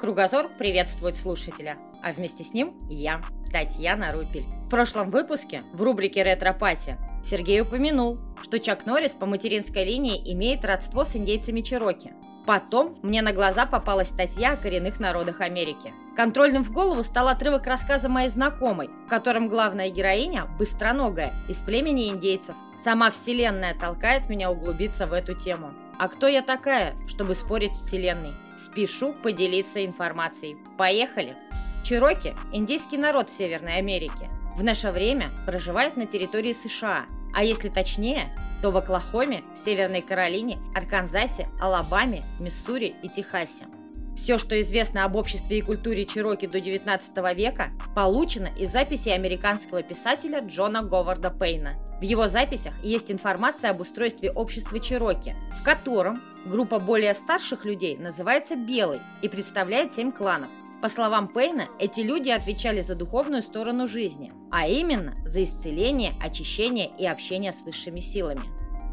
Кругозор приветствует слушателя, а вместе с ним и я, Татьяна Рупель. В прошлом выпуске в рубрике «Ретропати» Сергей упомянул, что Чак Норрис по материнской линии имеет родство с индейцами Чироки. Потом мне на глаза попалась статья о коренных народах Америки. Контрольным в голову стал отрывок рассказа моей знакомой, в котором главная героиня – быстроногая, из племени индейцев. Сама вселенная толкает меня углубиться в эту тему. А кто я такая, чтобы спорить с вселенной? Спешу поделиться информацией. Поехали! Чироки – индейский народ в Северной Америке. В наше время проживает на территории США, а если точнее, то в Оклахоме, Северной Каролине, Арканзасе, Алабаме, Миссури и Техасе. Все, что известно об обществе и культуре Чироки до 19 века, получено из записей американского писателя Джона Говарда Пейна. В его записях есть информация об устройстве общества Чироки, в котором группа более старших людей называется «белой» и представляет семь кланов. По словам Пейна, эти люди отвечали за духовную сторону жизни, а именно за исцеление, очищение и общение с высшими силами.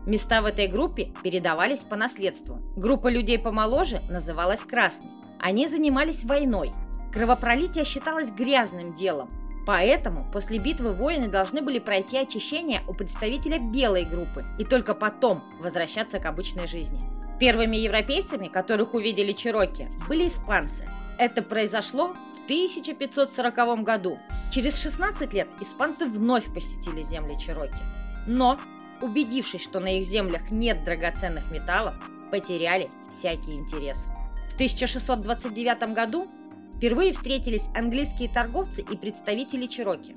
Места в этой группе передавались по наследству. Группа людей помоложе называлась «красной». Они занимались войной. Кровопролитие считалось грязным делом. Поэтому после битвы воины должны были пройти очищение у представителя белой группы и только потом возвращаться к обычной жизни. Первыми европейцами, которых увидели чероки, были испанцы. Это произошло в 1540 году. Через 16 лет испанцы вновь посетили земли Чероки. Но убедившись, что на их землях нет драгоценных металлов, потеряли всякий интерес. В 1629 году впервые встретились английские торговцы и представители Чироки.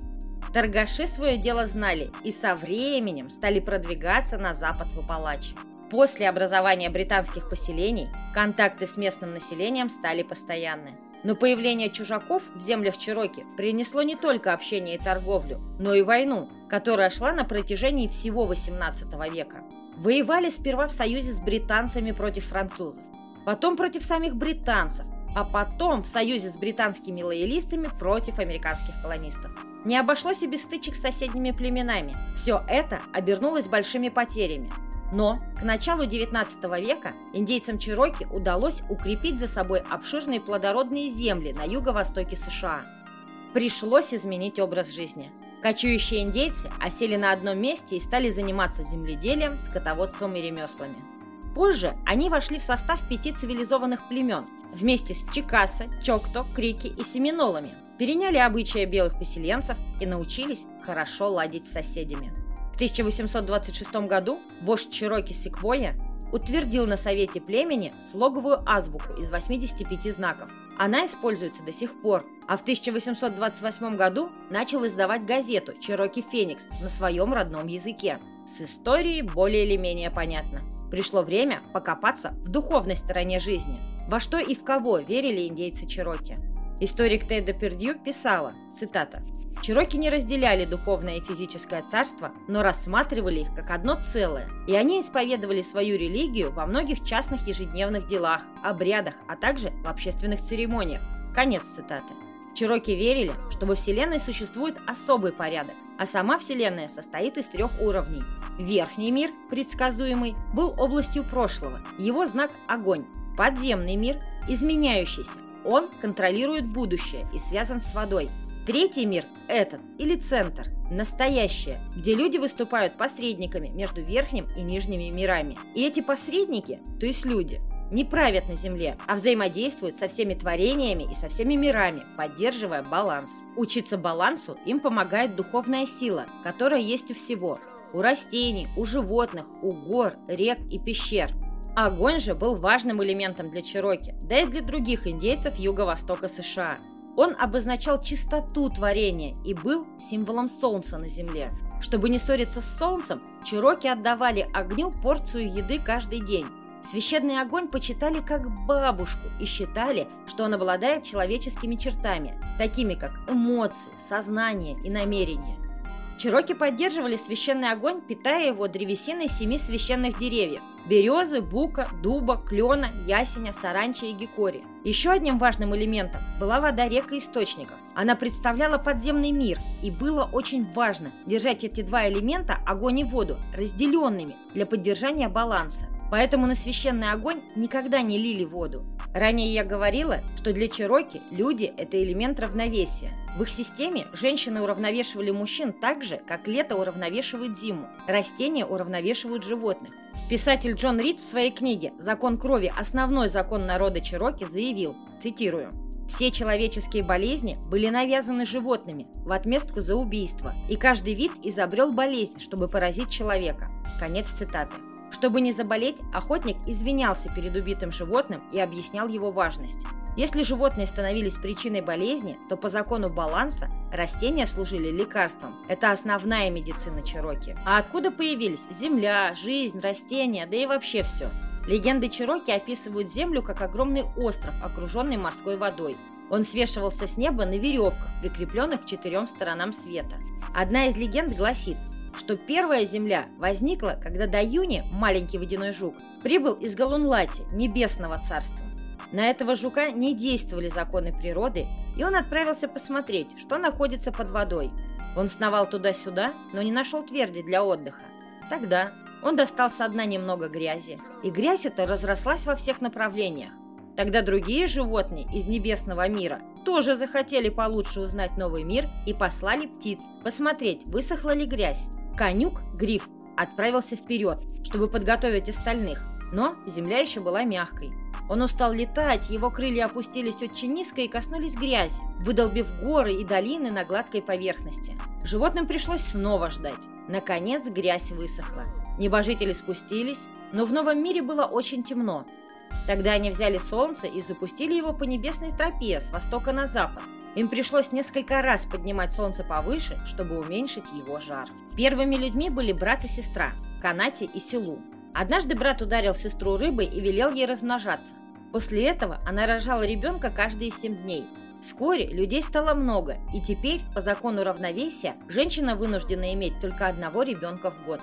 Торгаши свое дело знали и со временем стали продвигаться на запад в Апалачи. После образования британских поселений контакты с местным населением стали постоянны. Но появление чужаков в землях Чироки принесло не только общение и торговлю, но и войну, которая шла на протяжении всего XVIII века. Воевали сперва в союзе с британцами против французов, потом против самих британцев, а потом в союзе с британскими лоялистами против американских колонистов. Не обошлось и без стычек с соседними племенами. Все это обернулось большими потерями. Но к началу XIX века индейцам Чироки удалось укрепить за собой обширные плодородные земли на юго-востоке США. Пришлось изменить образ жизни. Кочующие индейцы осели на одном месте и стали заниматься земледелием, скотоводством и ремеслами. Позже они вошли в состав пяти цивилизованных племен вместе с Чикасо, Чокто, Крики и Семинолами, переняли обычаи белых поселенцев и научились хорошо ладить с соседями. В 1826 году вождь Чироки Секвоя утвердил на Совете племени слоговую азбуку из 85 знаков. Она используется до сих пор, а в 1828 году начал издавать газету «Чироки Феникс» на своем родном языке. С историей более или менее понятно. Пришло время покопаться в духовной стороне жизни. Во что и в кого верили индейцы Чироки. Историк Теда Пердью писала, цитата, Чироки не разделяли духовное и физическое царство, но рассматривали их как одно целое, и они исповедовали свою религию во многих частных ежедневных делах, обрядах, а также в общественных церемониях. Конец цитаты. Чироки верили, что во Вселенной существует особый порядок, а сама Вселенная состоит из трех уровней. Верхний мир, предсказуемый, был областью прошлого, его знак – огонь. Подземный мир – изменяющийся, он контролирует будущее и связан с водой – Третий мир – этот, или центр, настоящее, где люди выступают посредниками между верхним и нижними мирами. И эти посредники, то есть люди, не правят на Земле, а взаимодействуют со всеми творениями и со всеми мирами, поддерживая баланс. Учиться балансу им помогает духовная сила, которая есть у всего – у растений, у животных, у гор, рек и пещер. Огонь же был важным элементом для Чироки, да и для других индейцев юго-востока США – он обозначал чистоту творения и был символом солнца на земле. Чтобы не ссориться с солнцем, чироки отдавали огню порцию еды каждый день. Священный огонь почитали как бабушку и считали, что он обладает человеческими чертами, такими как эмоции, сознание и намерение. Чироки поддерживали священный огонь, питая его древесиной семи священных деревьев – березы, бука, дуба, клена, ясеня, саранча и гекори. Еще одним важным элементом была вода рек и источников. Она представляла подземный мир, и было очень важно держать эти два элемента, огонь и воду, разделенными для поддержания баланса. Поэтому на священный огонь никогда не лили воду. Ранее я говорила, что для Чироки люди – это элемент равновесия. В их системе женщины уравновешивали мужчин так же, как лето уравновешивает зиму, растения уравновешивают животных. Писатель Джон Рид в своей книге «Закон крови. Основной закон народа Чироки» заявил, цитирую, все человеческие болезни были навязаны животными в отместку за убийство, и каждый вид изобрел болезнь, чтобы поразить человека. Конец цитаты. Чтобы не заболеть, охотник извинялся перед убитым животным и объяснял его важность. Если животные становились причиной болезни, то по закону баланса растения служили лекарством. Это основная медицина Чироки. А откуда появились земля, жизнь, растения, да и вообще все? Легенды Чироки описывают Землю как огромный остров, окруженный морской водой. Он свешивался с неба на веревках, прикрепленных к четырем сторонам света. Одна из легенд гласит, что первая Земля возникла, когда до Юни, маленький водяной жук, прибыл из Галунлати, небесного царства. На этого жука не действовали законы природы, и он отправился посмотреть, что находится под водой. Он сновал туда-сюда, но не нашел тверди для отдыха. Тогда он достал со дна немного грязи, и грязь эта разрослась во всех направлениях. Тогда другие животные из небесного мира тоже захотели получше узнать новый мир и послали птиц посмотреть, высохла ли грязь. Конюк, гриф, отправился вперед, чтобы подготовить остальных, но земля еще была мягкой. Он устал летать, его крылья опустились очень низко и коснулись грязи, выдолбив горы и долины на гладкой поверхности. Животным пришлось снова ждать. Наконец грязь высохла. Небожители спустились, но в новом мире было очень темно. Тогда они взяли солнце и запустили его по небесной тропе с востока на запад. Им пришлось несколько раз поднимать солнце повыше, чтобы уменьшить его жар. Первыми людьми были брат и сестра, Канати и Силу. Однажды брат ударил сестру рыбой и велел ей размножаться. После этого она рожала ребенка каждые семь дней. Вскоре людей стало много, и теперь, по закону равновесия, женщина вынуждена иметь только одного ребенка в год.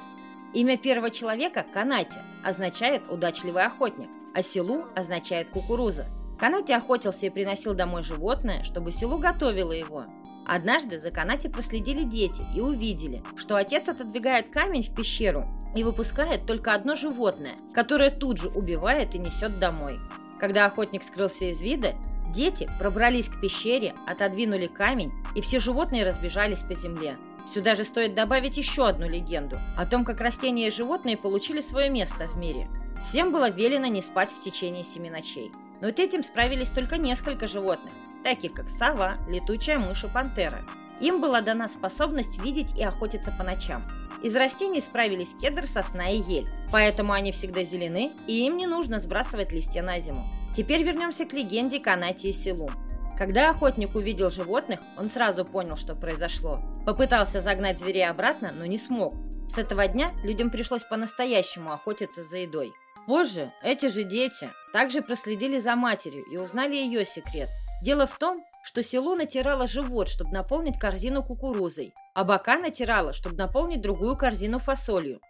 Имя первого человека – Канати, означает «удачливый охотник», а Силу означает «кукуруза». Канати охотился и приносил домой животное, чтобы Силу готовила его. Однажды за Канати проследили дети и увидели, что отец отодвигает камень в пещеру и выпускает только одно животное, которое тут же убивает и несет домой. Когда охотник скрылся из вида, дети пробрались к пещере, отодвинули камень, и все животные разбежались по земле. Сюда же стоит добавить еще одну легенду о том, как растения и животные получили свое место в мире. Всем было велено не спать в течение семи ночей. Но вот этим справились только несколько животных, таких как сова, летучая мышь и пантера. Им была дана способность видеть и охотиться по ночам. Из растений справились кедр, сосна и ель, поэтому они всегда зелены, и им не нужно сбрасывать листья на зиму. Теперь вернемся к легенде Канати и Силу. Когда охотник увидел животных, он сразу понял, что произошло. Попытался загнать зверей обратно, но не смог. С этого дня людям пришлось по-настоящему охотиться за едой. Позже эти же дети также проследили за матерью и узнали ее секрет. Дело в том, что село натирало живот, чтобы наполнить корзину кукурузой, а бока натирала, чтобы наполнить другую корзину фасолью.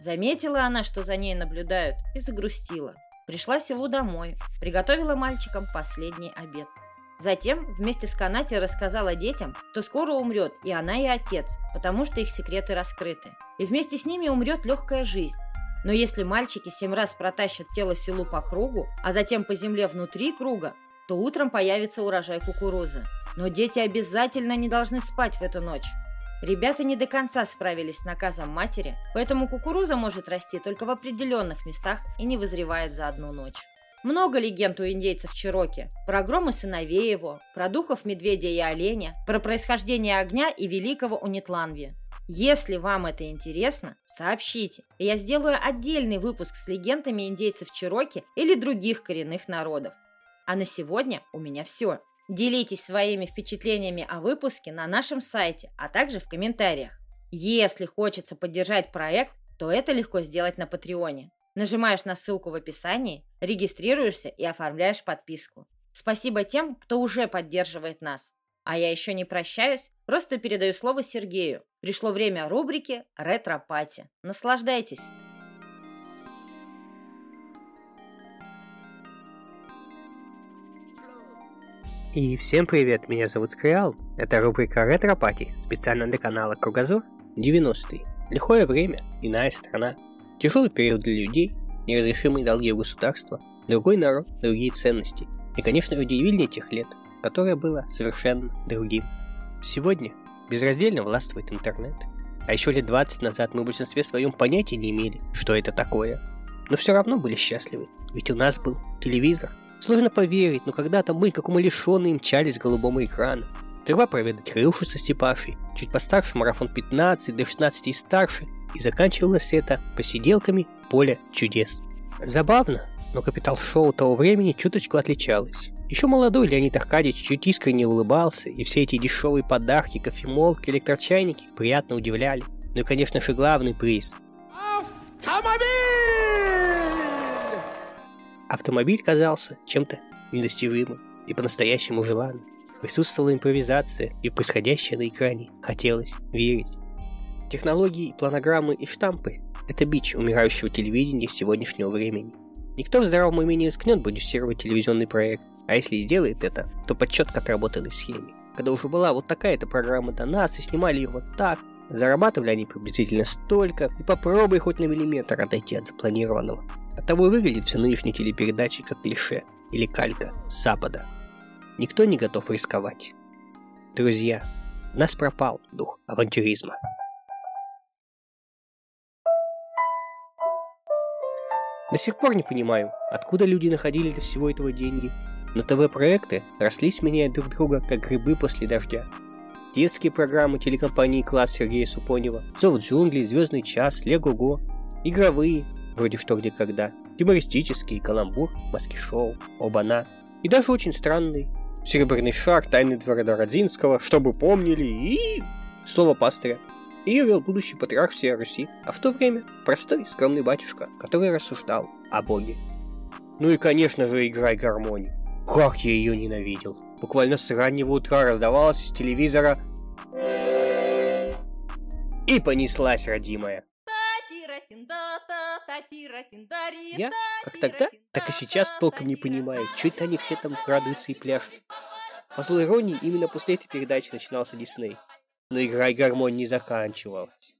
Заметила она, что за ней наблюдают, и загрустила. Пришла селу домой, приготовила мальчикам последний обед. Затем вместе с Канати рассказала детям, что скоро умрет и она, и отец, потому что их секреты раскрыты. И вместе с ними умрет легкая жизнь, но если мальчики семь раз протащат тело селу по кругу, а затем по земле внутри круга, то утром появится урожай кукурузы. Но дети обязательно не должны спать в эту ночь. Ребята не до конца справились с наказом матери, поэтому кукуруза может расти только в определенных местах и не вызревает за одну ночь. Много легенд у индейцев Чироки. Про громы сыновей его, про духов медведя и оленя, про происхождение огня и великого Унитланви. Если вам это интересно, сообщите, я сделаю отдельный выпуск с легендами индейцев Чироки или других коренных народов. А на сегодня у меня все. Делитесь своими впечатлениями о выпуске на нашем сайте, а также в комментариях. Если хочется поддержать проект, то это легко сделать на Патреоне. Нажимаешь на ссылку в описании, регистрируешься и оформляешь подписку. Спасибо тем, кто уже поддерживает нас. А я еще не прощаюсь, просто передаю слово Сергею. Пришло время рубрики «Ретро-пати». Наслаждайтесь! И всем привет, меня зовут Скриал. Это рубрика «Ретро-пати», специально для канала Кругозор 90-е. Лихое время, иная страна, тяжелый период для людей, неразрешимые долги у государства, другой народ, другие ценности. И, конечно, удивительнее тех лет, которое было совершенно другим. Сегодня безраздельно властвует интернет. А еще лет 20 назад мы в большинстве своем понятия не имели, что это такое. Но все равно были счастливы, ведь у нас был телевизор. Сложно поверить, но когда-то мы, как умалишенные, мчались к голубому экрану. Сперва проведать крышу со Степашей, чуть постарше марафон 15, до 16 и старше, и заканчивалось это посиделками поля чудес. Забавно, но капитал шоу того времени чуточку отличалось. Еще молодой Леонид Аркадьевич чуть искренне улыбался, и все эти дешевые подарки, кофемолки, электрочайники приятно удивляли. Ну и, конечно же, главный приз. Автомобиль! Автомобиль казался чем-то недостижимым и по-настоящему желанным. Присутствовала импровизация и происходящее на экране. Хотелось верить. Технологии, планограммы и штампы – это бич умирающего телевидения сегодняшнего времени. Никто в здравом уме не рискнет продюсировать телевизионный проект, а если сделает это, то по четко отработанной схеме. Когда уже была вот такая-то программа до нас, и снимали ее вот так, зарабатывали они приблизительно столько, и попробуй хоть на миллиметр отойти от запланированного. Оттого и выглядит все нынешние телепередачи как клише или калька с запада. Никто не готов рисковать. Друзья, у нас пропал дух авантюризма. До сих пор не понимаю, откуда люди находили для всего этого деньги. Но ТВ-проекты росли, сменяя друг друга, как грибы после дождя. Детские программы телекомпании «Класс» Сергея Супонева, «Зов джунглей», «Звездный час», «Лего-го», игровые, вроде «Что, где, когда», юмористические, «Каламбур», «Маски-шоу», «Обана» и даже очень странный «Серебряный шар», «Тайны двора Родзинского», «Чтобы помнили» и... Слово пастыря – ее вел будущий патриарх всей Руси, а в то время простой скромный батюшка, который рассуждал о Боге. Ну и, конечно же, играй гармонию. Как я ее ненавидел. Буквально с раннего утра раздавалась из телевизора и понеслась, родимая. Я, как тогда, так и сейчас толком не понимаю, что это они все там радуются и пляшут. По злой иронии, именно после этой передачи начинался Дисней но игра и гармонь не заканчивалась.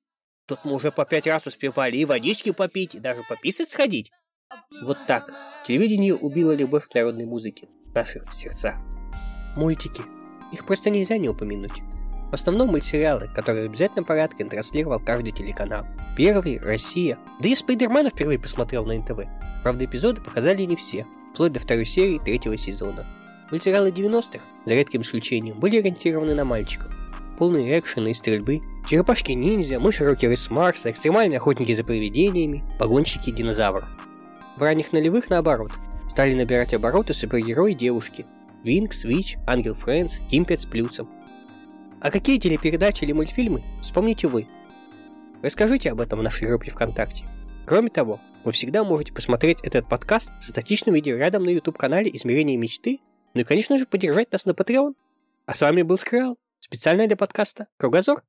Тут мы уже по пять раз успевали и водички попить, и даже пописать сходить. Вот так. Телевидение убило любовь к народной музыке в наших сердцах. Мультики. Их просто нельзя не упомянуть. В основном мультсериалы, которые в обязательном порядке транслировал каждый телеканал. Первый – Россия. Да я Спайдермена впервые посмотрел на НТВ. Правда, эпизоды показали не все, вплоть до второй серии третьего сезона. Мультсериалы 90-х, за редким исключением, были ориентированы на мальчиков полные экшена и стрельбы, черепашки-ниндзя, мыши-рокеры с Марса, экстремальные охотники за привидениями, погонщики динозавров. В ранних нулевых, наоборот, стали набирать обороты супергерои-девушки – Винкс, Вич, Ангел Фрэнс, Кимпет с Плюсом. А какие телепередачи или мультфильмы вспомните вы? Расскажите об этом в нашей группе ВКонтакте. Кроме того, вы всегда можете посмотреть этот подкаст в статичном видео рядом на YouTube-канале «Измерение мечты», ну и, конечно же, поддержать нас на Patreon. А с вами был Скрал. Специально для подкаста «Кругозор».